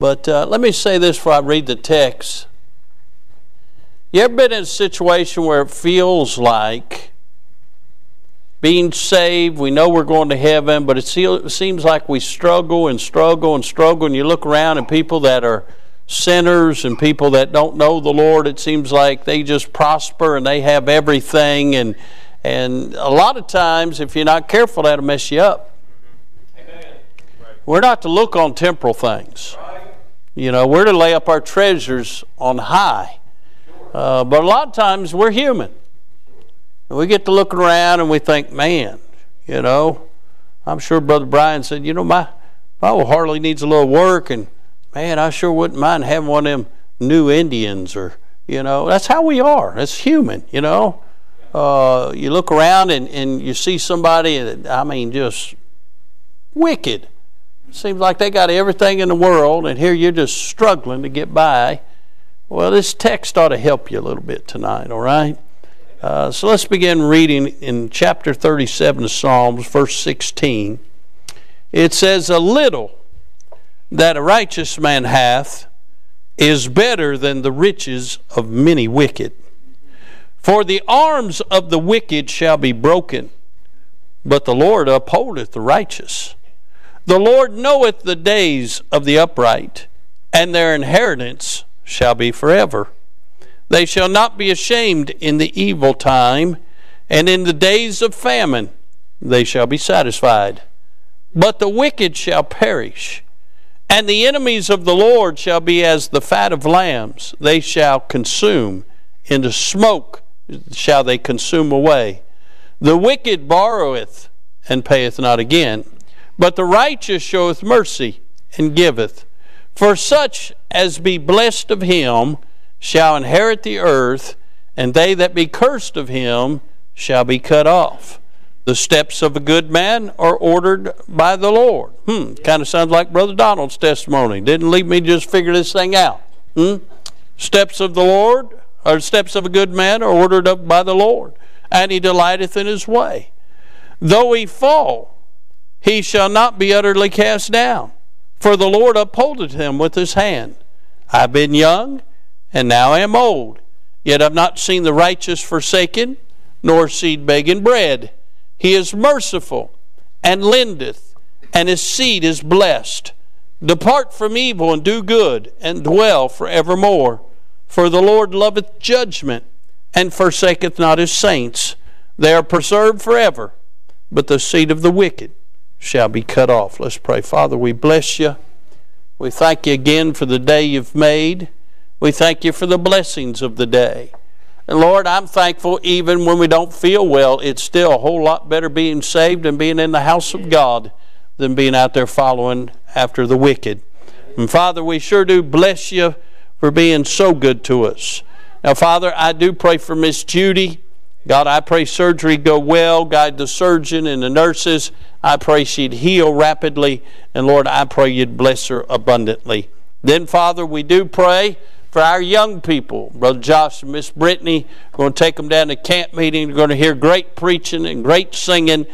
But uh, let me say this before I read the text. You ever been in a situation where it feels like being saved, we know we're going to heaven, but it seems like we struggle and struggle and struggle, and you look around and people that are sinners and people that don't know the Lord, it seems like they just prosper and they have everything, and and a lot of times, if you're not careful, that'll mess you up. We're not to look on temporal things. You know, we're to lay up our treasures on high. Uh, but a lot of times we're human. And we get to looking around and we think, man, you know, I'm sure Brother Brian said, you know, my, my old Harley needs a little work, and man, I sure wouldn't mind having one of them new Indians or, you know, that's how we are. That's human, you know. Uh, you look around and, and you see somebody that, I mean, just wicked. Seems like they got everything in the world, and here you're just struggling to get by. Well, this text ought to help you a little bit tonight, all right? Uh, so let's begin reading in chapter 37 of Psalms, verse 16. It says, A little that a righteous man hath is better than the riches of many wicked. For the arms of the wicked shall be broken, but the Lord upholdeth the righteous. The Lord knoweth the days of the upright, and their inheritance shall be forever. They shall not be ashamed in the evil time, and in the days of famine they shall be satisfied. But the wicked shall perish, and the enemies of the Lord shall be as the fat of lambs. They shall consume into smoke shall they consume away. The wicked borroweth and payeth not again, but the righteous showeth mercy and giveth. For such as be blessed of him shall inherit the earth, and they that be cursed of him shall be cut off. The steps of a good man are ordered by the Lord. Hmm, kind of sounds like Brother Donald's testimony. Didn't leave me just figure this thing out. Hmm? Steps of the Lord or steps of a good man are ordered up by the Lord, and he delighteth in his way. Though he fall, he shall not be utterly cast down, for the Lord upholdeth him with his hand. I've been young, and now I am old, yet I've not seen the righteous forsaken, nor seed begging bread. He is merciful, and lendeth, and his seed is blessed. Depart from evil and do good, and dwell for evermore. For the Lord loveth judgment, and forsaketh not his saints. They are preserved forever, but the seed of the wicked shall be cut off. Let's pray. Father, we bless you. We thank you again for the day you've made. We thank you for the blessings of the day. And Lord, I'm thankful even when we don't feel well, it's still a whole lot better being saved and being in the house of God than being out there following after the wicked. And Father, we sure do bless you for being so good to us. Now, Father, I do pray for Miss Judy. God, I pray surgery go well. Guide the surgeon and the nurses. I pray she'd heal rapidly. And Lord, I pray you'd bless her abundantly. Then, Father, we do pray for our young people. Brother Josh and Miss Brittany, we're going to take them down to camp meeting. They're going to hear great preaching and great singing.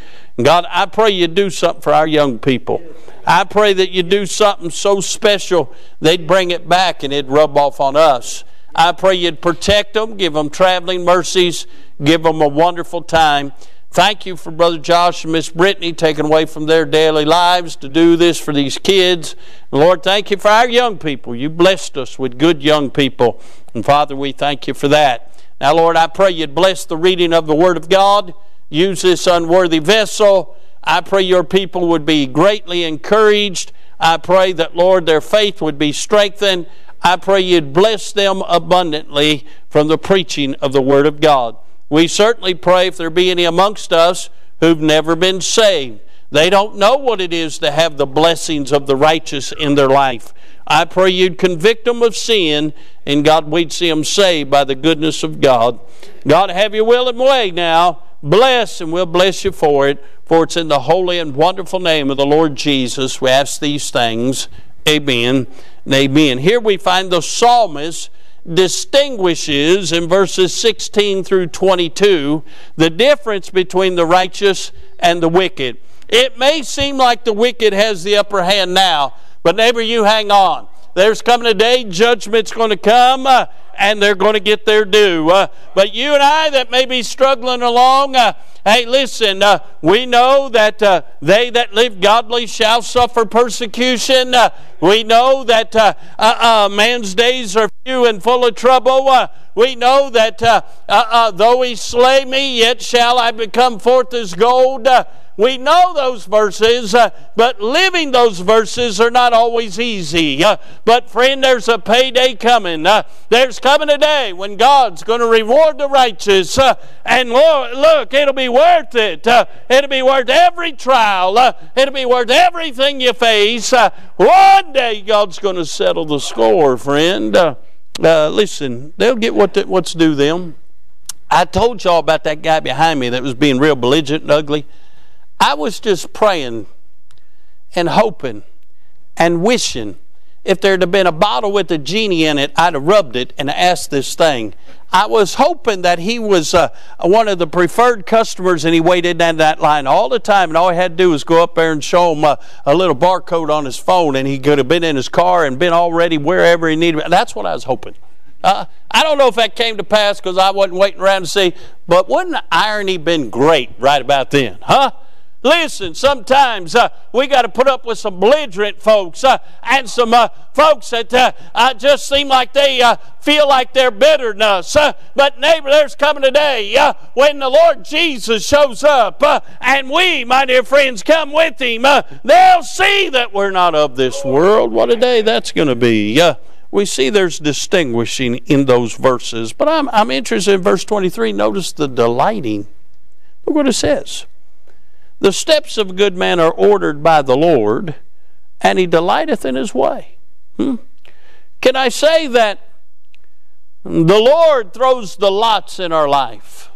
God, I pray you do something for our young people. I pray that you do something so special, they'd bring it back and it'd rub off on us. I pray you'd protect them, give them traveling mercies, give them a wonderful time. Thank you for Brother Josh and Miss Brittany taking away from their daily lives to do this for these kids. Lord, thank you for our young people. You blessed us with good young people. And Father, we thank you for that. Now, Lord, I pray you'd bless the reading of the Word of God. Use this unworthy vessel I pray your people would be greatly encouraged. I pray that, Lord, their faith would be strengthened. I pray you'd bless them abundantly from the preaching of the Word of God. We certainly pray if there be any amongst us who've never been saved. They don't know what it is to have the blessings of the righteous in their life. I pray you'd convict them of sin, and God, we'd see them saved by the goodness of God. God, have your will and way now. Bless, and we'll bless you for it. For it's in the holy and wonderful name of the Lord Jesus we ask these things. Amen amen. Here we find the psalmist distinguishes in verses 16 through 22 the difference between the righteous and the wicked. It may seem like the wicked has the upper hand now, but neighbor, you hang on. There's coming a day, judgment's going to come, uh, and they're going to get their due. Uh, but you and I that may be struggling along, uh, hey, listen, uh, we know that uh, they that live godly shall suffer persecution. Uh, we know that man's days are few and full of trouble. we know that though he slay me, yet shall I become forth as gold. We know those verses, uh, but living those verses are not always easy. Uh, but, friend, there's a payday coming. Uh, there's coming a day when God's going to reward the righteous. Uh, and look, look, it'll be worth it. Uh, it'll be worth every trial. Uh, it'll be worth everything you face. one day, God's going to settle the score, friend. listen, they'll get what what's due them. I told y'all about that guy behind me that was being real belligerent and ugly. I was just praying and hoping and wishing if there'd have been a bottle with a genie in it, I'd have rubbed it and asked this thing. I was hoping that he was uh, one of the preferred customers and he waited in that line all the time. And all he had to do was go up there and show him a, a little barcode on his phone and he could have been in his car and been already wherever he needed. That's what I was hoping. Uh, I don't know if that came to pass because I wasn't waiting around to see, but wouldn't irony been great right about then, huh? Listen, sometimes uh, we got to put up with some belligerent folks uh, and some uh, folks that uh, uh, just seem like they uh, feel like they're better than us. but, neighbor, there's coming a day when the Lord Jesus shows up and we, my dear friends, come with Him. they'll see that we're not of this world. What a day that's going to be. we see there's distinguishing in those verses. But I'm, I'm interested in verse 23. Notice the delighting. Look what it says. The steps of a good man are ordered by the Lord, and he delighteth in his way. Hmm? Can I say that the Lord throws the lots in our life?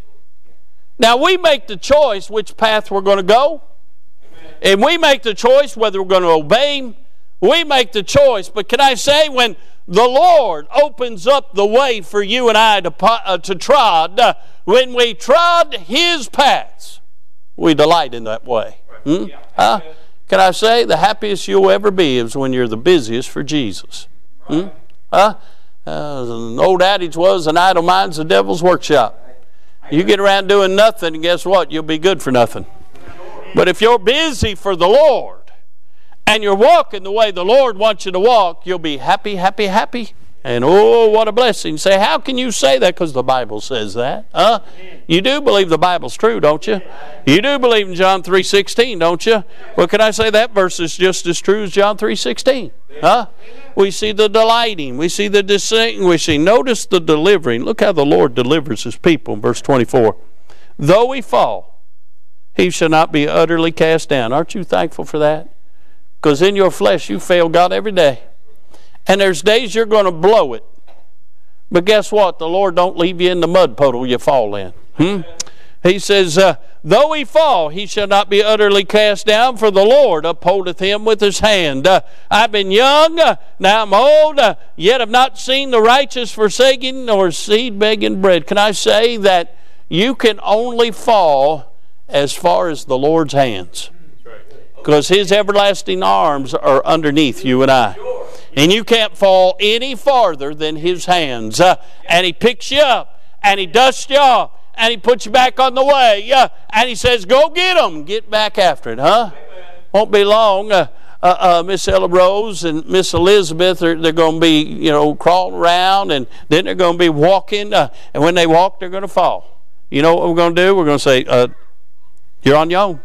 Now we make the choice which path we're going to go, and we make the choice whether we're going to obey Him. We make the choice. But can I say, when the Lord opens up the way for you and I to, uh, to trod, uh, when we trod His paths, we delight in that way. Hmm? Huh? Can I say the happiest you'll ever be is when you're the busiest for Jesus? Hmm? Huh? Uh, an old adage was, an idle mind's the devil's workshop. You get around doing nothing, and guess what? You'll be good for nothing. But if you're busy for the Lord and you're walking the way the Lord wants you to walk, you'll be happy, happy, happy. And oh, what a blessing. Say, how can you say that? Because the Bible says that. Huh? You do believe the Bible's true, don't you? You do believe in John 3.16, don't you? Well, can I say that verse is just as true as John 3.16? Huh? We see the delighting. We see the distinguishing. We see notice the delivering. Look how the Lord delivers his people in verse 24. Though we fall, he shall not be utterly cast down. Aren't you thankful for that? Because in your flesh you fail God every day. And there's days you're going to blow it. But guess what? The Lord don't leave you in the mud puddle you fall in. Hmm? He says, uh, Though he fall, he shall not be utterly cast down, for the Lord upholdeth him with his hand. Uh, I've been young, uh, now I'm old, uh, yet have not seen the righteous forsaken, nor seed begging bread. Can I say that you can only fall as far as the Lord's hands? Because his everlasting arms are underneath you and I and you can't fall any farther than his hands. Uh, and he picks you up and he dusts you off and he puts you back on the way. Uh, and he says, Go get them. Get back after it, huh? Won't be long. Uh, uh, uh, Miss Ella Rose and Miss Elizabeth are they're going to be you know crawling around and then they're going to be walking uh, and when they walk they're going to fall. You know what we're going to do? We're going to say, uh, "You're on your own."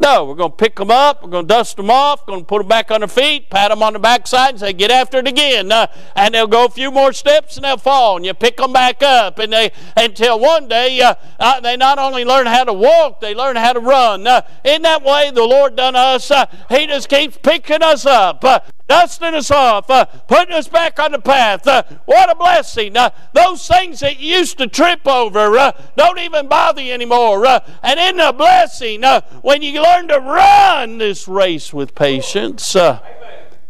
No, we're going to pick them up, we're going to dust them off, going to put them back on their feet, pat them on the backside, and say, get after it again. Uh, and they'll go a few more steps and they'll fall, and you pick them back up. And they until one day uh, uh, they not only learn how to walk, they learn how to run. Uh, in that way, the Lord done us. Uh, he just keeps picking us up. Dusting us off, uh, putting us back on the path. Uh, what a blessing. Uh, those things that used to trip over uh, don't even bother you anymore. Uh, and in the blessing, uh, when you learn to run this race with patience,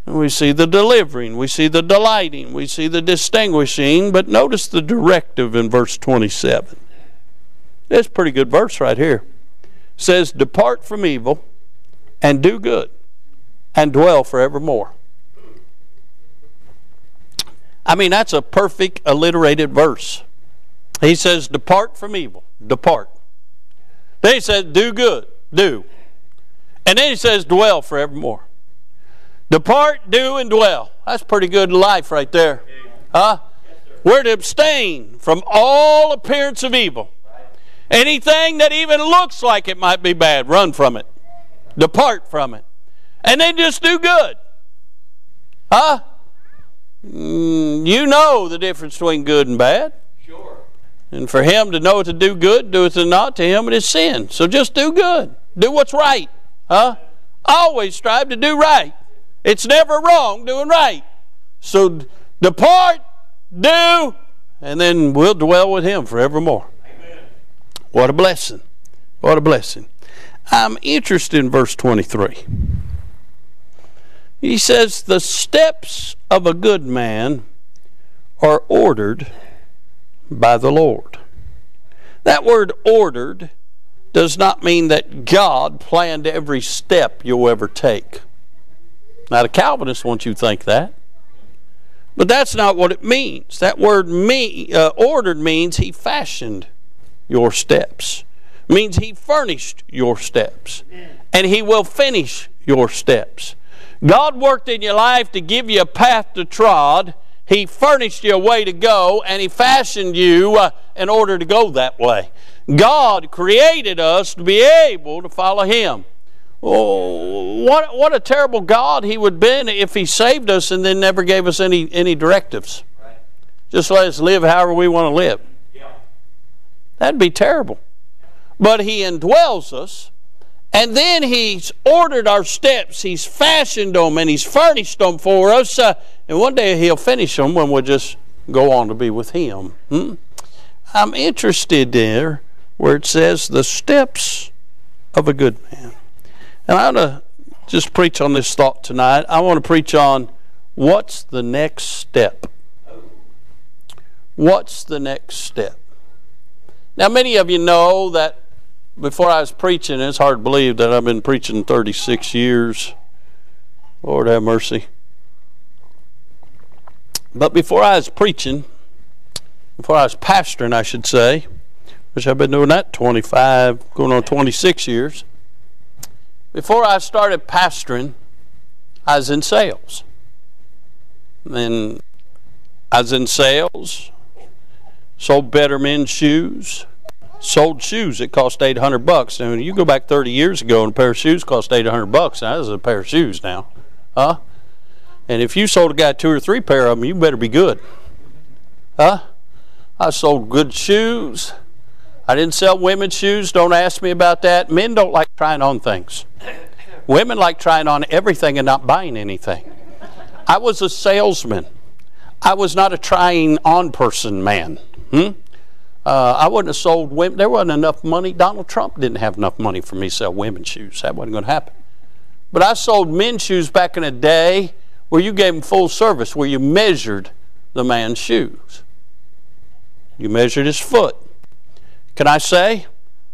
we see the delivering, we see the delighting, we see the distinguishing, but notice the directive in verse 27. It's a pretty good verse right here. It says, Depart from evil and do good and dwell forevermore. I mean, that's a perfect alliterated verse. He says, Depart from evil. Depart. Then he says, Do good. Do. And then he says, Dwell forevermore. Depart, do, and dwell. That's pretty good life right there. Huh? We're to abstain from all appearance of evil. Anything that even looks like it might be bad, run from it. Depart from it. And then just do good. Huh? Mm, you know the difference between good and bad. Sure. And for him to know to do good, doeth it not to him it is sin. So just do good. Do what's right. Huh? Always strive to do right. It's never wrong doing right. So depart, do, and then we'll dwell with him forevermore. Amen. What a blessing. What a blessing. I'm interested in verse 23. He says, The steps of a good man are ordered by the Lord. That word ordered does not mean that God planned every step you'll ever take. Now, the Calvinists want you to think that. But that's not what it means. That word me, uh, ordered means he fashioned your steps. Means he furnished your steps. And he will finish your steps. God worked in your life to give you a path to trod. He furnished you a way to go, and He fashioned you uh, in order to go that way. God created us to be able to follow Him. Oh, what, what a terrible God He would be if He saved us and then never gave us any, any directives. Right. Just let us live however we want to live. Yeah. That'd be terrible. But He indwells us and then he's ordered our steps. He's fashioned them and he's furnished them for us. Uh, and one day he'll finish them when we'll just go on to be with him. Hmm? I'm interested there where it says the steps of a good man. And I want to just preach on this thought tonight. I want to preach on what's the next step. What's the next step? Now, many of you know that before I was preaching, it's hard to believe that I've been preaching 36 years. Lord have mercy. But before I was preaching, before I was pastoring, I should say, which I've been doing that 25, going on 26 years. Before I started pastoring, I was in sales. And I was in sales, sold better men's shoes, sold shoes that cost 800 bucks. And you go back 30 years ago and a pair of shoes cost 800 bucks. This is a pair of shoes now. Huh? And if you sold a guy two or three pair of them, you better be good. Huh? I sold good shoes. I didn't sell women's shoes. Don't ask me about that. Men don't like trying on things. Women like trying on everything and not buying anything. I was a salesman. I was not a trying on person man. Hmm? Uh, I wouldn't have sold women. There wasn't enough money. Donald Trump didn't have enough money for me to sell women's shoes. That wasn't going to happen. But I sold men's shoes back in a day where you gave them full service, where you measured the man's shoes. You measured his foot. Can I say?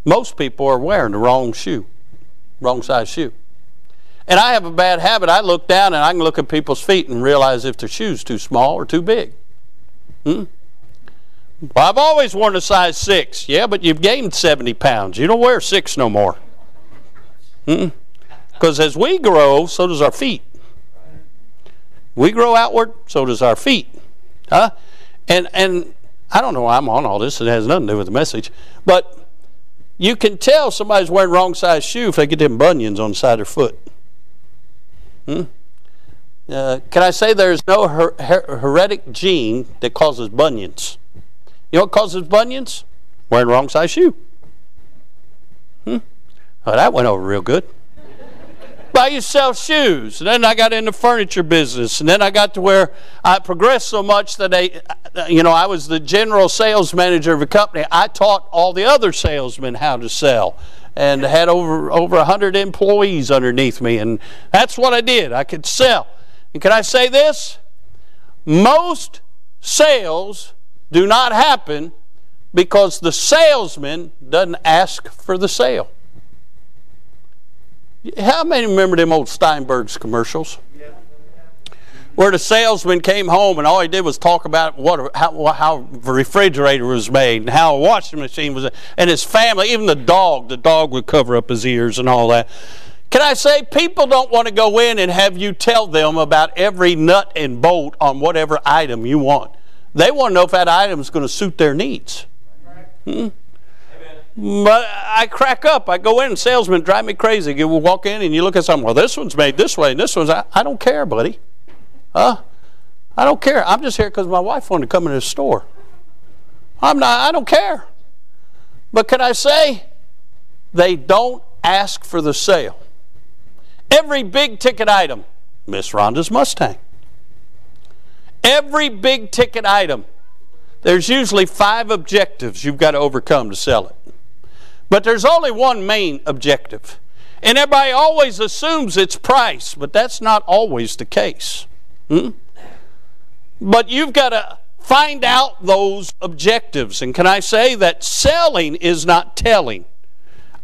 Most people are wearing the wrong shoe, wrong size shoe. And I have a bad habit. I look down and I can look at people's feet and realize if their shoe's too small or too big. Hmm? Well, I've always worn a size six. Yeah, but you've gained 70 pounds. You don't wear six no more. Because as we grow, so does our feet. We grow outward, so does our feet. Huh? And, and I don't know why I'm on all this. It has nothing to do with the message. But you can tell somebody's wearing wrong size shoe if they get them bunions on the side of their foot. Hmm? Uh, can I say there's no her- her- heretic gene that causes bunions? You know what causes bunions? Wearing wrong size shoe. Hmm? Oh, that went over real good. Buy yourself shoes. And then I got in the furniture business. And then I got to where I progressed so much that I, you know, I was the general sales manager of a company. I taught all the other salesmen how to sell and had over over 100 employees underneath me and that's what I did. I could sell. And can I say this? Most sales do not happen because the salesman doesn't ask for the sale. How many remember them old Steinberg's commercials? where the salesman came home and all he did was talk about what how, how the refrigerator was made and how a washing machine was and his family even the dog the dog would cover up his ears and all that can i say people don't want to go in and have you tell them about every nut and bolt on whatever item you want they want to know if that item is going to suit their needs hmm? But I crack up. I go in, salesmen drive me crazy. You walk in and you look at something. Well, this one's made this way, and this one's. I, I don't care, buddy. Huh? I don't care. I'm just here because my wife wanted to come in the store. I'm not, I don't care. But can I say, they don't ask for the sale. Every big ticket item, Miss Rhonda's Mustang. Every big ticket item, there's usually five objectives you've got to overcome to sell it. But there's only one main objective. And everybody always assumes it's price, but that's not always the case. Hmm? But you've got to find out those objectives. And can I say that selling is not telling?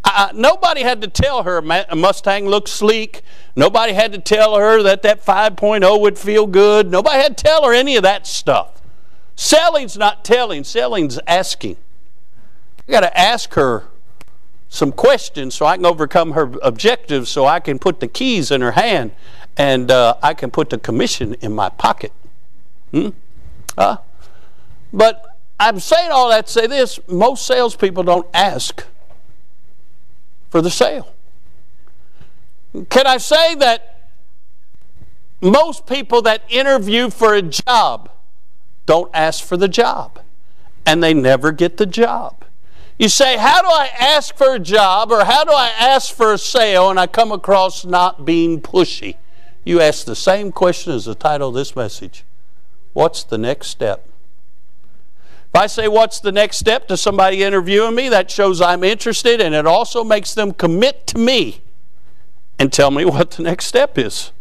Uh, nobody had to tell her a Mustang looks sleek. Nobody had to tell her that that 5.0 would feel good. Nobody had to tell her any of that stuff. Selling's not telling, selling's asking. I got to ask her some questions so I can overcome her objectives so I can put the keys in her hand and uh, I can put the commission in my pocket. Hmm? Uh, but I'm saying all that to say this most salespeople don't ask for the sale. Can I say that most people that interview for a job don't ask for the job and they never get the job? You say, How do I ask for a job or how do I ask for a sale? And I come across not being pushy you ask the same question as the title of this message What's the next step? I say, What's the next step to somebody interviewing me, that shows I'm interested and it also makes them commit to me and tell me what the next step is.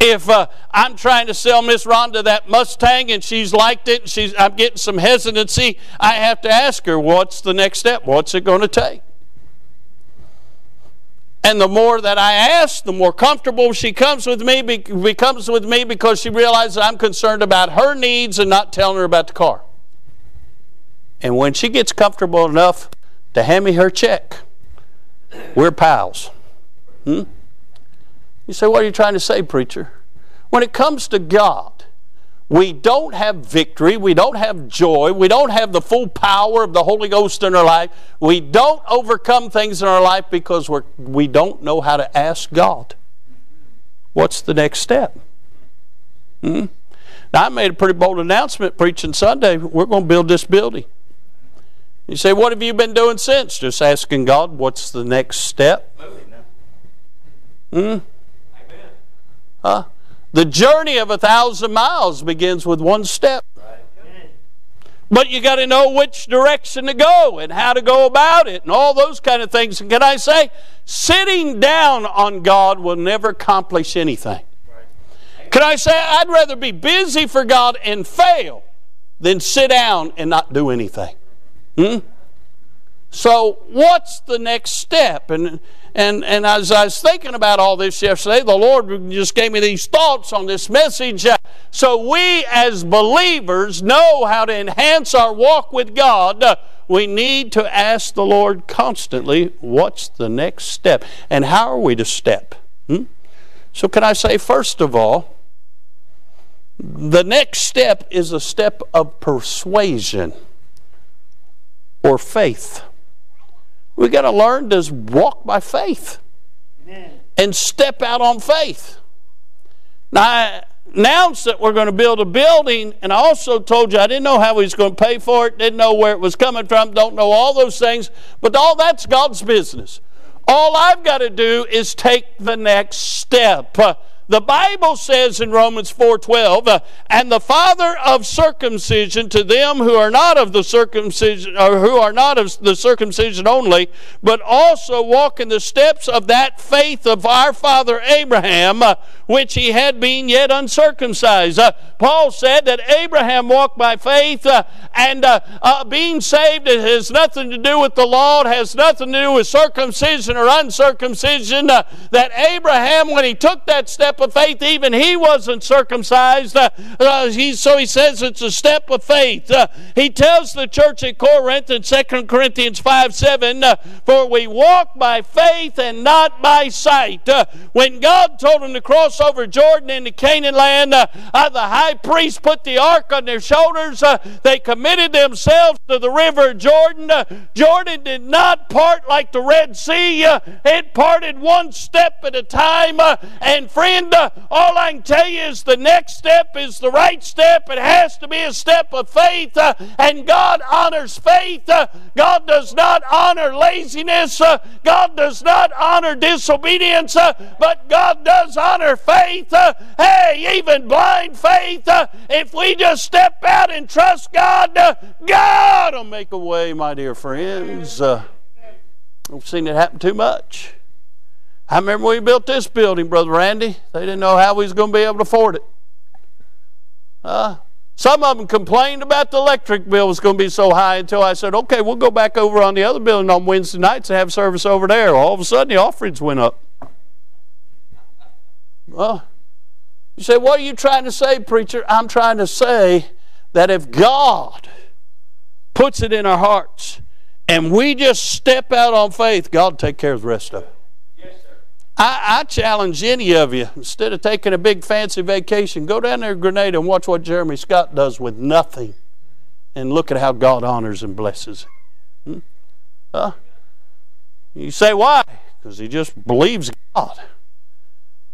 If uh, I'm trying to sell Miss Rhonda that Mustang and she's liked it and she's, I'm getting some hesitancy, I have to ask her, What's the next step? What's it going to take? And the more that I ask, the more comfortable she comes with me, becomes with me because she realizes I'm concerned about her needs and not telling her about the car. And when she gets comfortable enough to hand me her check, we're pals. Hmm? You say, What are you trying to say, preacher? When it comes to God, we don't have victory, we don't have joy, we don't have the full power of the Holy Ghost in our life. We don't overcome things in our life because we're, we don't know how to ask God. What's the next step? Hmm? Now, I made a pretty bold announcement preaching Sunday. We're going to build this building. You say, What have you been doing since? Just asking God, what's the next step? Hmm? Amen. Huh? The journey of a thousand miles begins with one step. But you got to know which direction to go and how to go about it and all those kind of things. And can I say, sitting down on God will never accomplish anything. Can I say, I'd rather be busy for God and fail than sit down and not do anything. Hmm? So, what's the next step? And and, and as I was thinking about all this yesterday, the Lord just gave me these thoughts on this message. So we as believers know how to enhance our walk with God. We need to ask the Lord constantly, what's the next step? And how are we to step? Hmm? So, can I say, first of all, the next step is a step of persuasion or faith. We got to learn to walk by faith Amen. and step out on faith. Now, I announced that we're going to build a building, and I also told you I didn't know how he was going to pay for it, didn't know where it was coming from, don't know all those things, but all that's God's business. All I've got to do is take the next step. The Bible says in Romans 4:12, uh, "And the father of circumcision to them who are not of the circumcision or who are not of the circumcision only, but also walk in the steps of that faith of our father Abraham, uh, which he had been yet uncircumcised." Uh, Paul said that Abraham walked by faith, and being saved it has nothing to do with the law, it has nothing to do with circumcision or uncircumcision. that Abraham, when he took that step of faith. Even he wasn't circumcised. Uh, uh, he, so he says it's a step of faith. Uh, he tells the church at Corinth in 2 Corinthians 5 7, uh, For we walk by faith and not by sight. Uh, when God told them to cross over Jordan into Canaan land, uh, the high priest put the ark on their shoulders. they committed themselves to the river Jordan. Jordan did not part like the Red Sea, it parted one step at a time. and friend, all I can tell you is the next step is the right step. It has to be a step of faith, uh, and God honors faith. Uh, God does not honor laziness. Uh, God does not honor disobedience, uh, but God does honor faith. Uh, hey, even blind faith. Uh, if we just step out and trust God, God will make a way, my dear friends. I've seen it happen too much. I remember when we built this building, Brother Randy. They didn't know how we was going to be able to afford it. Uh, some of them complained about the electric bill was going to be so high until I said, okay, we'll go back over on the other building on Wednesday nights and have service over there. All of a sudden, the offerings went up. Well, you say, what are you trying to say, preacher? I'm trying to say that if God puts it in our hearts and we just step out on faith, God will take care of the rest of it. I, I, challenge any of you, instead of taking a big fancy vacation, go down there to Grenada and watch what Jeremy Scott does with nothing and look at how God honors and blesses. Hmm? Huh? You say, why? Because he just believes God.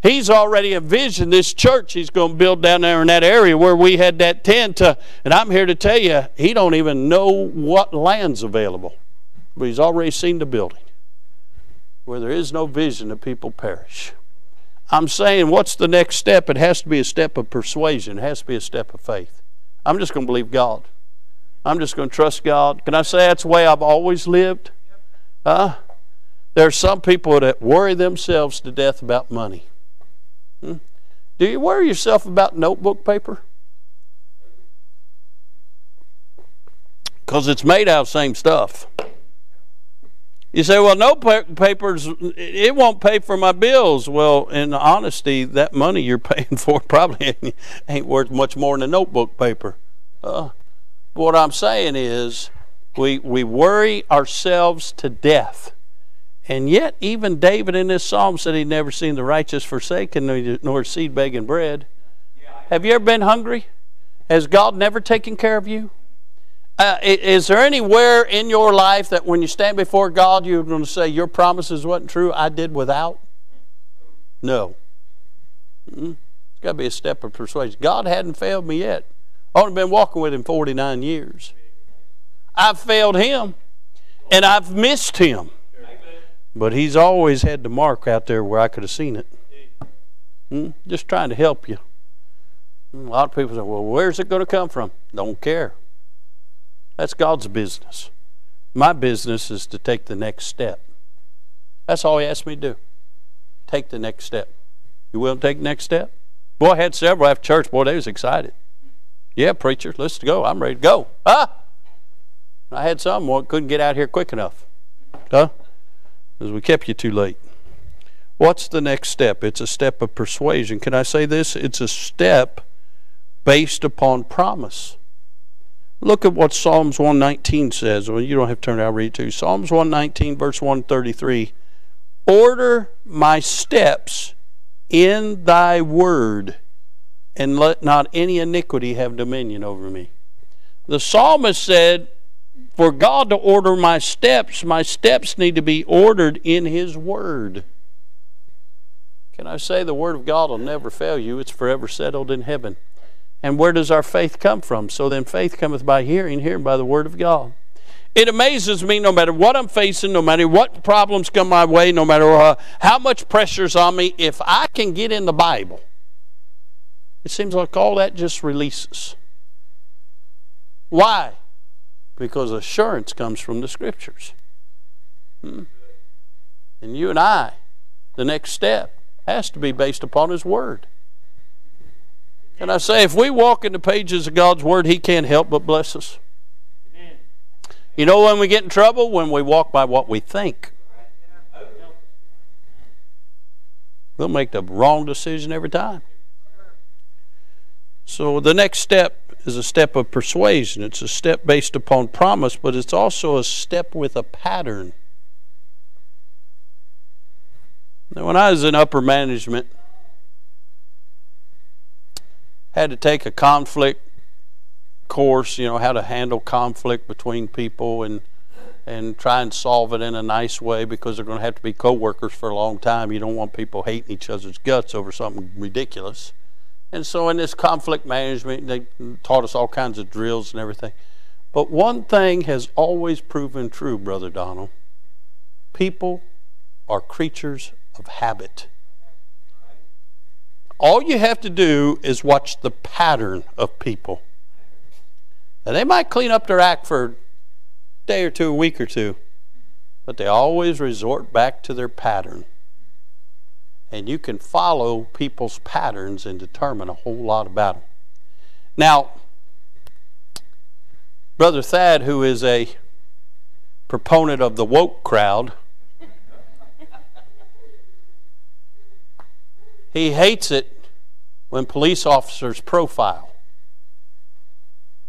He's already envisioned this church he's going to build down there in that area where we had that tent. Uh, and I'm here to tell you, he don't even know what land's available. But he's already seen the building. Where there is no vision, the people perish. I'm saying, what's the next step? It has to be a step of persuasion, it has to be a step of faith. I'm just going to believe God. I'm just going to trust God. Can I say that's the way I've always lived? Huh? There are some people that worry themselves to death about money. Hmm? Do you worry yourself about notebook paper? Because it's made out of the same stuff. You say, well, no papers, it won't pay for my bills. Well, in honesty, that money you're paying for probably ain't, worth much more than a notebook paper. Uh, what I'm saying is, we, we worry ourselves to death. And yet, even David in this psalm said he'd never seen the righteous forsaken, nor seed begging bread. Have you ever been hungry? Has God never taken care of you? Uh, is there anywhere in your life that when you stand before God, you're going to say, Your promises wasn't true, I did without? No. Mm-hmm. It's got to be a step of persuasion. God hadn't failed me yet. I've only been walking with Him 49 years. I've failed Him, and I've missed Him. But He's always had the mark out there where I could have seen it. Mm-hmm. Just trying to help you. A lot of people say, Well, where's it going to come from? Don't care. That's God's business. My business is to take the next step. That's all He asked me to do. Take the next step. You will take the next step? Boy, I had several after church. Boy, they was excited. Yeah, preacher, let's go. I'm ready to go. Ah! I had some one couldn't get out here quick enough. Huh? Because we kept you too late. What's the next step? It's a step of persuasion. Can I say this? It's a step based upon promise. Look at what Psalms 119 says. Well, you don't have to turn I'll read to. Psalms 119, verse 133. Order my steps in thy word, and let not any iniquity have dominion over me. The psalmist said, For God to order my steps, my steps need to be ordered in his word. Can I say the word of God will never fail you? It's forever settled in heaven. And where does our faith come from? So then faith cometh by hearing, hearing by the word of God. It amazes me no matter what I'm facing, no matter what problems come my way, no matter uh, how much pressure's on me, if I can get in the Bible, it seems like all that just releases. Why? Because assurance comes from the Scriptures. Hmm? And you and I, the next step has to be based upon His Word. And I say, if we walk in the pages of God's Word, He can't help but bless us. Amen. You know when we get in trouble? When we walk by what we think. We'll make the wrong decision every time. So the next step is a step of persuasion. It's a step based upon promise, but it's also a step with a pattern. Now, when I was in upper management, had to take a conflict course, you know, how to handle conflict between people and and try and solve it in a nice way because they're going to have to be co-workers for a long time. You don't want people hating each other's guts over something ridiculous. And so in this conflict management, they taught us all kinds of drills and everything. But one thing has always proven true, Brother Donald. People are creatures of habit. All you have to do is watch the pattern of people. And they might clean up their act for a day or two, a week or two. But they always resort back to their pattern. And you can follow people's patterns and determine a whole lot about them. Now, Brother Thad, who is a proponent of the woke crowd, he hates it when police officers profile.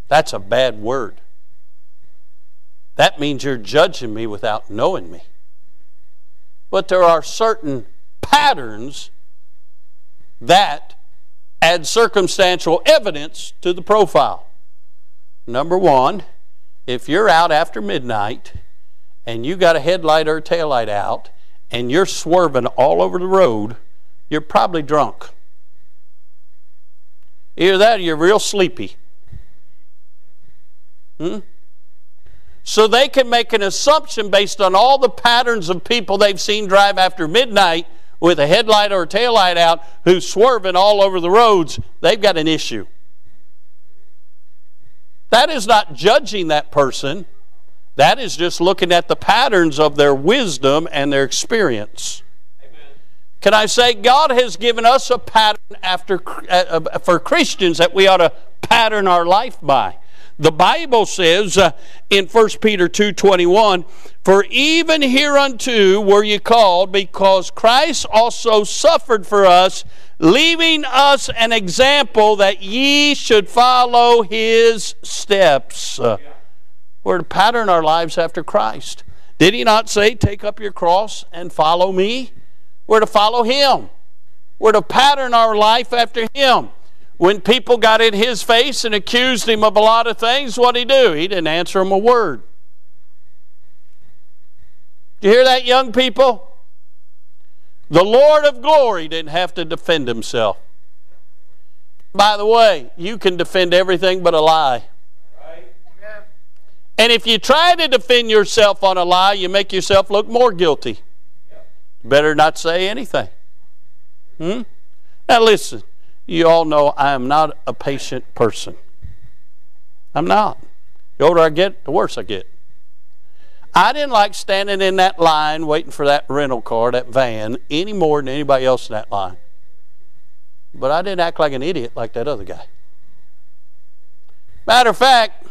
That's a bad word. That means you're judging me without knowing me. But there are certain patterns that add circumstantial evidence to the profile. Number one, if you're out after midnight and you got a headlight or a taillight out and you're swerving all over the road, you're probably drunk. Either that or you're real sleepy. Hmm? so they can make an assumption based on all the patterns of people they've seen drive after midnight with a headlight or a taillight out who's swerving all over the roads, they've got an issue. That is not judging that person. That is just looking at the patterns of their wisdom and their experience. Can I say God has given us a pattern after uh, uh for Christians that we ought to pattern our life by? The Bible says uh, in 1 Peter 2:21, "For even hereunto were ye called, because Christ also suffered for us, leaving us an example that ye should follow his steps." Uh, we're to pattern our lives after Christ. Did he not say, "Take up your cross and follow me"? We're to follow him. We're to pattern our life after him. When people got in his face and accused him of a lot of things, what did he do? He didn't answer them a word. Do you hear that, young people? The Lord of glory didn't have to defend himself. By the way, you can defend everything but a lie. And if you try to defend yourself on a lie, you make yourself look more guilty. Better not say anything. Hmm? Now listen, you all know I am not a patient person. I'm not. The older I get, the worse I get. I didn't like standing in that line waiting for that rental car, that van, any more than anybody else in that line. But I didn't act like an idiot like that other guy. Matter of fact,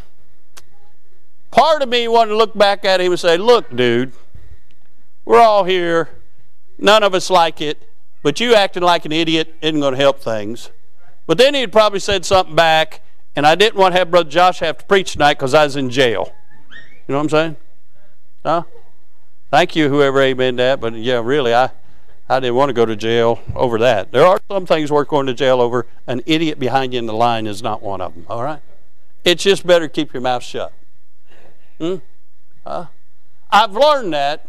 part of me wanted to look back at him and say, Look, dude, we're all here. None of us like it. But you acting like an idiot isn't going to help things. But then he'd probably said something back, and I didn't want to have Brother Josh have to preach tonight because I was in jail. You know what I'm saying? Huh? Thank you, whoever amen that. But yeah, really, I, I didn't want to go to jail over that. There are some things worth going to jail over. An idiot behind you in the line is not one of them. All right? It's just better keep your mouth shut. Hmm? Huh? I've learned that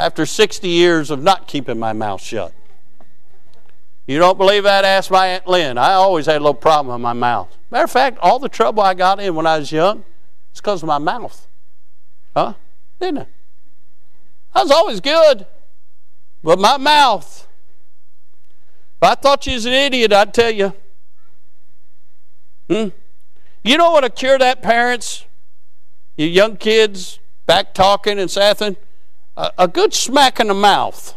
after 60 years of not keeping my mouth shut. You don't believe that? Ask my Aunt Lynn. I always had a little problem with my mouth. Matter of fact, all the trouble I got in when I was young is because of my mouth. Huh? Didn't it? I was always good, but my mouth. If I thought you was an idiot, I'd tell you. Hmm? You know what to cure that, parents? You young kids back talking and sathing? A, good smack in the mouth.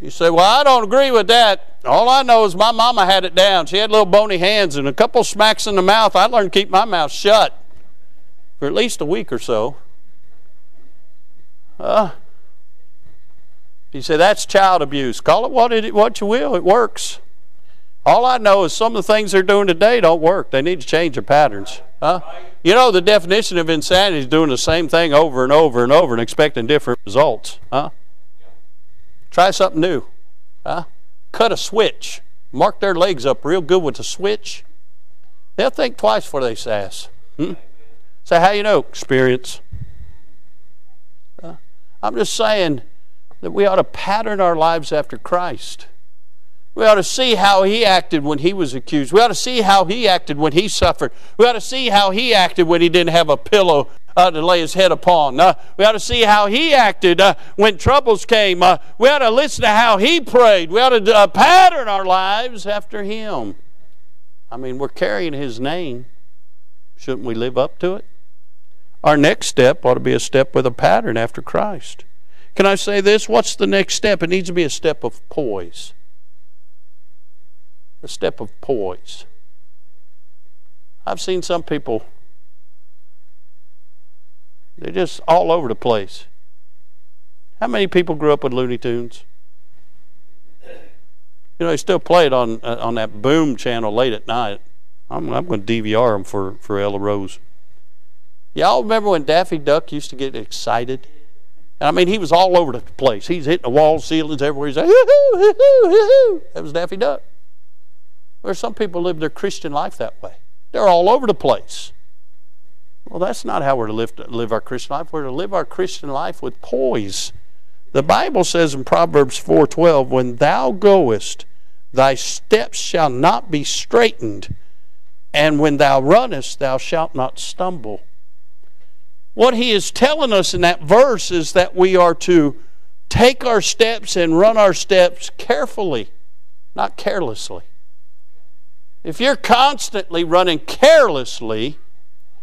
You say, Well, I don't agree with that. All I know is my mama had it down. She had little bony hands, and a couple smacks in the mouth, I learned to keep my mouth shut for at least a week or so. Uh, You say that's child abuse. Call it what it what you will. It works. All I know is some of the things they're doing today don't work. They need to change their patterns. Huh? You know the definition of insanity is doing the same thing over and over and over and expecting different results. Huh? Try something new. Huh? Cut a switch. Mark their legs up real good with a switch. They'll think twice before they sass. Hmm? Say, how you know? Experience. I'm just saying that we ought to pattern our lives after Christ. We ought to see how he acted when he was accused. We ought to see how he acted when he suffered. We ought to see how he acted when he didn't have a pillow uh, to lay his head upon. Uh, we ought to see how he acted uh, when troubles came. Uh, we ought to listen to how he prayed. We ought to uh, pattern our lives after him. I mean, we're carrying his name. Shouldn't we live up to it? Our next step ought to be a step with a pattern after Christ. Can I say this? What's the next step? It needs to be a step of poise a step of poise. I've seen some people, they're just all over the place. How many people grew up with Looney Tunes? You know, they still play it on uh, on that Boom channel late at night. I'm, I'm going to DVR them for, for Ella Rose. Y'all remember when Daffy Duck used to get excited? I mean, he was all over the place. He's hitting the walls, ceilings, everywhere. He's like, hoo-hoo, hoo-hoo, hoo-hoo. That was Daffy Duck. Or some people live their Christian life that way. They're all over the place. Well, that's not how we're to live, live our Christian life. We're to live our Christian life with poise. The Bible says in Proverbs 4:12, "When thou goest, thy steps shall not be straitened, and when thou runnest, thou shalt not stumble." What he is telling us in that verse is that we are to take our steps and run our steps carefully, not carelessly. If you're constantly running carelessly,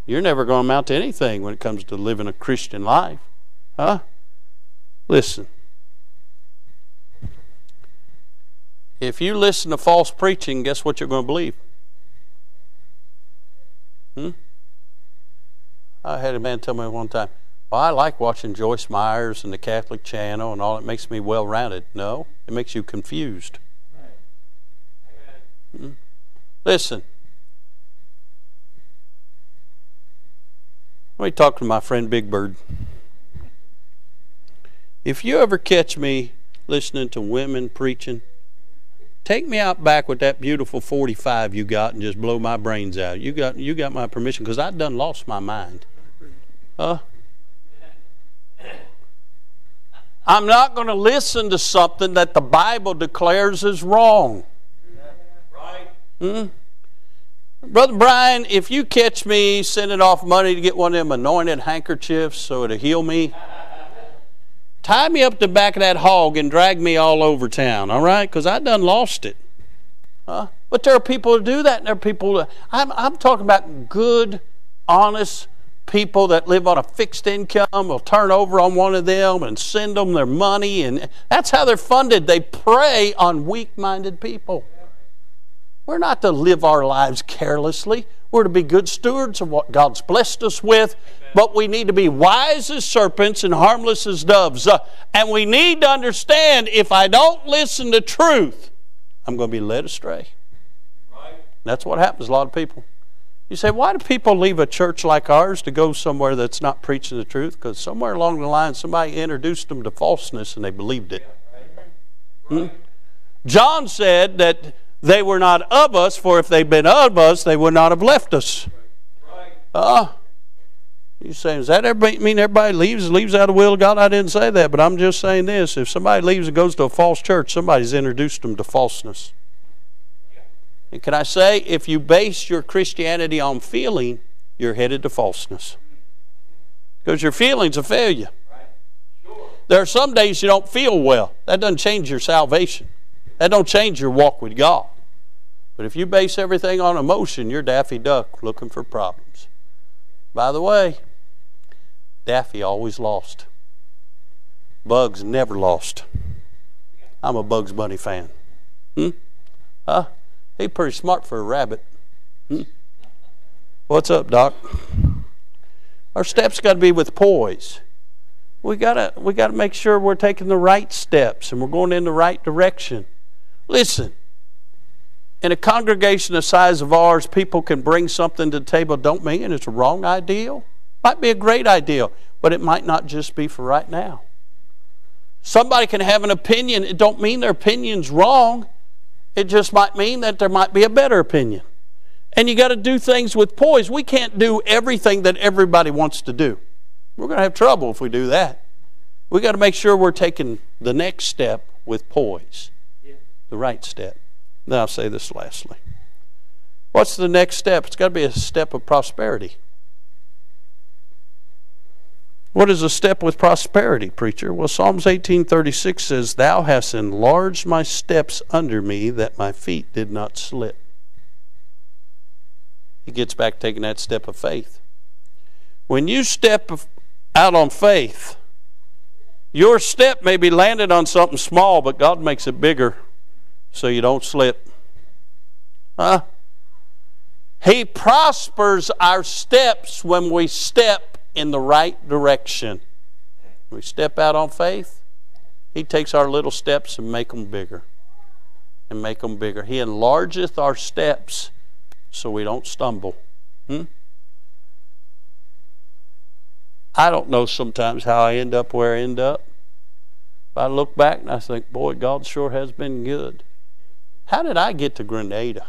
you're never going to amount to anything when it comes to living a Christian life. Huh? Listen. If you listen to false preaching, guess what you're going to believe? Hmm? I had a man tell me one time, well, I like watching Joyce Myers and the Catholic Channel and all. It makes me well rounded. No, it makes you confused. Hmm? Listen. Let me talk to my friend Big Bird. If you ever catch me listening to women preaching, take me out back with that beautiful 45 you got and just blow my brains out. You got you got my permission because I done lost my mind. Huh? I'm not going to listen to something that the Bible declares is wrong. Hmm? Brother Brian, if you catch me sending off money to get one of them anointed handkerchiefs so it'll heal me, tie me up the back of that hog and drag me all over town, all right? Because I done lost it. Huh? But there are people who do that, and there are people, that, I'm, I'm talking about good, honest people that live on a fixed income will turn over on one of them and send them their money, and that's how they're funded. They prey on weak minded people. We're not to live our lives carelessly. We're to be good stewards of what God's blessed us with, but we need to be wise as serpents and harmless as doves. Uh, and we need to understand if I don't listen to truth, I'm going to be led astray. Right. That's what happens to a lot of people. You say, why do people leave a church like ours to go somewhere that's not preaching the truth? Because somewhere along the line, somebody introduced them to falseness and they believed it. Hmm? John said that they were not of us, for if they'd been of us, they would not have left us. Uh, you saying, does that everybody, mean everybody leaves leaves out of the will of God? I didn't say that, but I'm just saying this. If somebody leaves and goes to a false church, somebody's introduced them to falseness. And can I say, if you base your Christianity on feeling, you're headed to falseness. Because your feelings will fail you. There are some days you don't feel well. That doesn't change your salvation. That don't change your walk with God. But if you base everything on emotion, you're Daffy Duck looking for problems. By the way, Daffy always lost. Bugs never lost. I'm a Bugs Bunny fan. Hmm? Huh? He's pretty smart for a rabbit. Hmm? What's up, Doc? Our steps got to be with poise. we gotta we gotta make sure we're taking the right steps and we're going in the right direction. Listen, in a congregation the size of ours, people can bring something to the table. Don't mean it's a wrong ideal. Might be a great ideal, but it might not just be for right now. Somebody can have an opinion. It don't mean their opinion's wrong. It just might mean that there might be a better opinion. And you got to do things with poise. We can't do everything that everybody wants to do. We're going to have trouble if we do that. We got to make sure we're taking the next step with poise, the right step. Then I'll say this lastly. What's the next step? It's got to be a step of prosperity. What is a step with prosperity, preacher? Well, Psalms 18:36 says, "Thou hast enlarged my steps under me that my feet did not slip." He gets back taking that step of faith. When you step out on faith, your step may be landed on something small, but God makes it bigger so you don't slip. Huh? He prospers our steps when we step in the right direction. We step out on faith, He takes our little steps and make them bigger. And make them bigger. He enlargeth our steps so we don't stumble. Hmm? I don't know sometimes how I end up where I end up. But I look back and I think, boy, God sure has been good. How did I get to Grenada?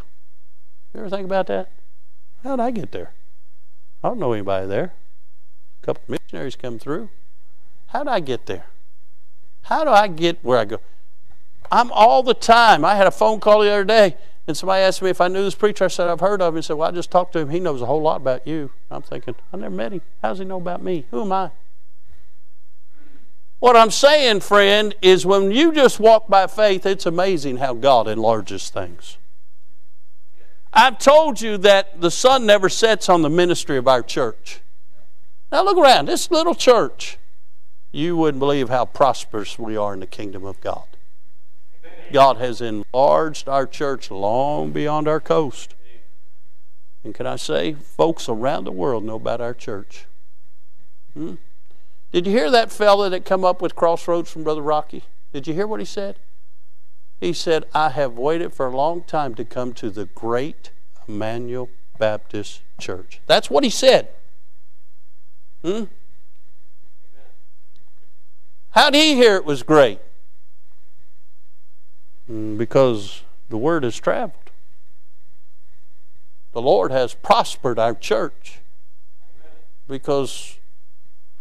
You ever think about that? How did I get there? I don't know anybody there. A couple of missionaries come through. How did I get there? How do I get where I go? I'm all the time. I had a phone call the other day, and somebody asked me if I knew this preacher. I said, I've heard of him. He said, Well, I just talked to him. He knows a whole lot about you. I'm thinking, I never met him. How does he know about me? Who am I? What I'm saying, friend, is when you just walk by faith, it's amazing how God enlarges things. I've told you that the sun never sets on the ministry of our church. Now look around, this little church. You wouldn't believe how prosperous we are in the kingdom of God. God has enlarged our church long beyond our coast. And can I say, folks around the world know about our church. Hmm? Did you hear that fella that come up with Crossroads from Brother Rocky? Did you hear what he said? He said, I have waited for a long time to come to the great Immanuel Baptist Church. That's what he said. Hmm? How did he hear it was great? Hmm, because the word has traveled. The Lord has prospered our church because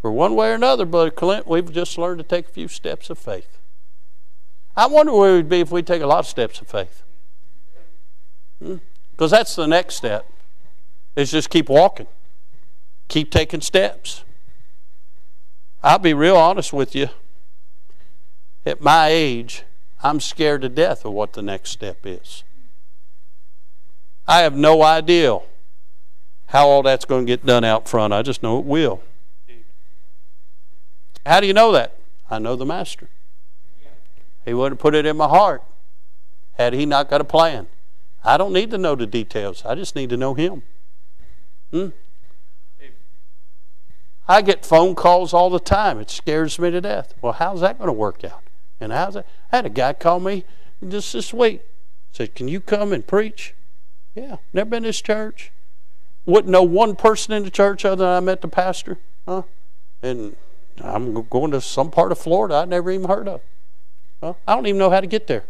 for one way or another, Brother Clint, we've just learned to take a few steps of faith. I wonder where we'd be if we take a lot of steps of faith. Because hmm? that's the next step. Is just keep walking. Keep taking steps. I'll be real honest with you. At my age, I'm scared to death of what the next step is. I have no idea how all that's going to get done out front. I just know it will. How do you know that? I know the Master. He wouldn't put it in my heart had he not got a plan. I don't need to know the details. I just need to know him. Hmm? I get phone calls all the time. It scares me to death. Well, how's that going to work out? And how's that? I had a guy call me just this week. Said, "Can you come and preach?" Yeah, never been to this church. Wouldn't know one person in the church other than I met the pastor. Huh? And I'm going to some part of Florida I never even heard of. Well, I don't even know how to get there.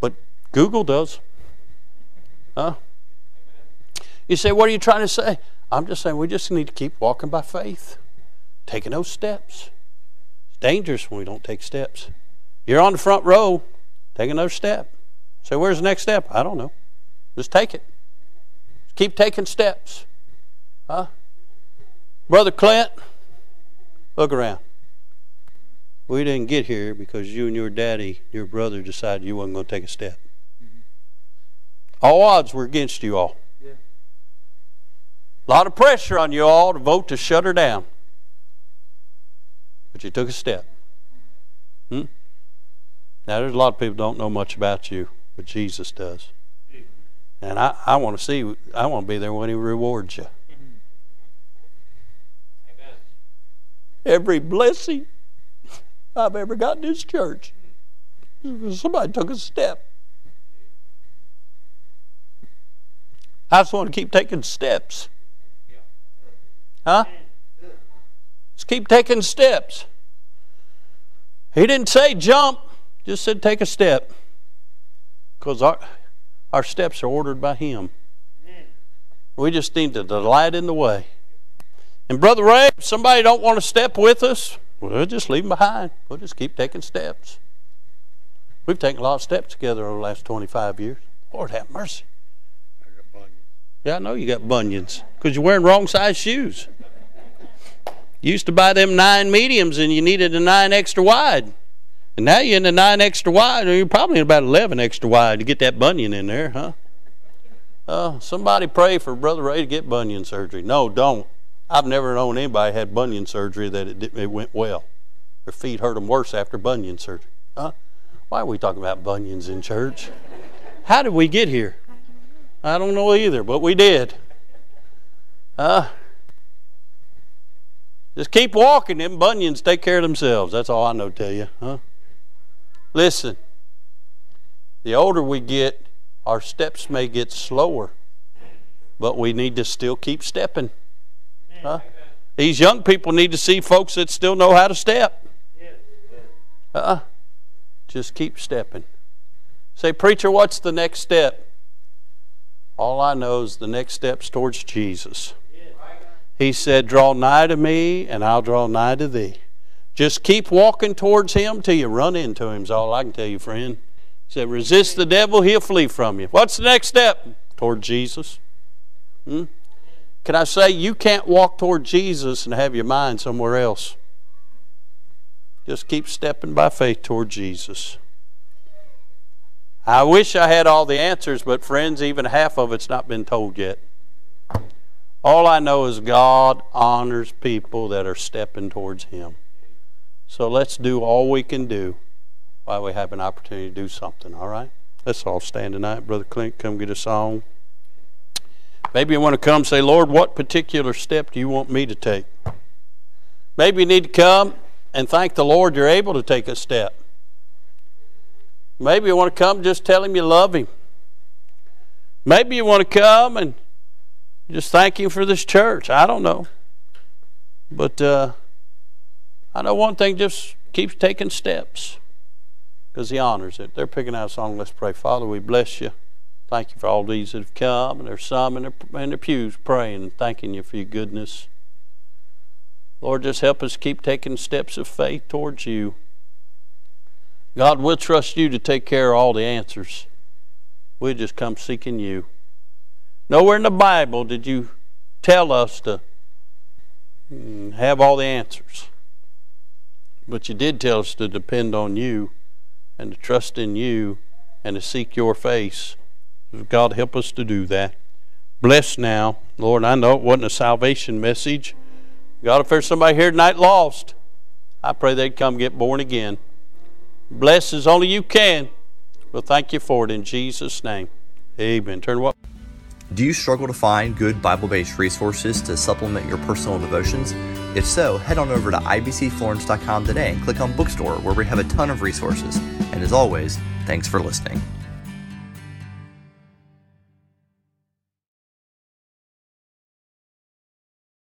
But Google does. Huh? You say, what are you trying to say? I'm just saying we just need to keep walking by faith, taking those steps. It's dangerous when we don't take steps. You're on the front row, take another step. Say, where's the next step? I don't know. Just take it. Just keep taking steps. Huh? Brother Clint, Look around. We didn't get here because you and your daddy, your brother, decided you wasn't going to take a step. Mm-hmm. All odds were against you all. Yeah. A lot of pressure on you all to vote to shut her down. But you took a step. Hmm? Now, there's a lot of people don't know much about you, but Jesus does. And I, I want to see, I want to be there when He rewards you. Every blessing I've ever gotten in this church. Somebody took a step. I just want to keep taking steps. Huh? Just keep taking steps. He didn't say jump, just said take a step. Because our, our steps are ordered by Him. We just need to delight in the way. And Brother Ray, if somebody don't want to step with us, we'll just leave them behind. We'll just keep taking steps. We've taken a lot of steps together over the last 25 years. Lord have mercy. Yeah, I know you got bunions because you're wearing wrong size shoes. You used to buy them nine mediums and you needed a nine extra wide. And now you're in the nine extra wide, or you're probably in about 11 extra wide to get that bunion in there, huh? Uh, somebody pray for Brother Ray to get bunion surgery. No, don't. I've never known anybody had bunion surgery that it, it went well. Their feet hurt them worse after bunion surgery. Huh? Why are we talking about bunions in church? How did we get here? I don't know either, but we did. Uh, just keep walking. Them bunions take care of themselves. That's all I know tell you. Huh? Listen, the older we get, our steps may get slower, but we need to still keep stepping. Huh? These young people need to see folks that still know how to step. Uh, just keep stepping. Say, preacher, what's the next step? All I know is the next step's towards Jesus. He said, Draw nigh to me, and I'll draw nigh to thee. Just keep walking towards Him till you run into Him, is all I can tell you, friend. He said, Resist the devil, he'll flee from you. What's the next step? Toward Jesus. Hmm? Can I say, you can't walk toward Jesus and have your mind somewhere else? Just keep stepping by faith toward Jesus. I wish I had all the answers, but friends, even half of it's not been told yet. All I know is God honors people that are stepping towards Him. So let's do all we can do while we have an opportunity to do something, all right? Let's all stand tonight. Brother Clint, come get a song. Maybe you want to come say, Lord, what particular step do you want me to take? Maybe you need to come and thank the Lord you're able to take a step. Maybe you want to come just tell him you love him. Maybe you want to come and just thank him for this church. I don't know. But uh, I know one thing just keeps taking steps because he honors it. They're picking out a song. Let's pray. Father, we bless you. Thank you for all these that have come, and there's some in the, in their pews praying and thanking you for your goodness. Lord, just help us keep taking steps of faith towards you. God, we'll trust you to take care of all the answers. We'll just come seeking you. Nowhere in the Bible did you tell us to mm, have all the answers. But you did tell us to depend on you and to trust in you and to seek your face. God, help us to do that. Bless now. Lord, I know it wasn't a salvation message. God, if there's somebody here tonight lost, I pray they'd come get born again. Bless as only you can. Well, thank you for it in Jesus' name. Amen. Turn what? Do you struggle to find good Bible based resources to supplement your personal devotions? If so, head on over to ibcflorence.com today and click on Bookstore, where we have a ton of resources. And as always, thanks for listening.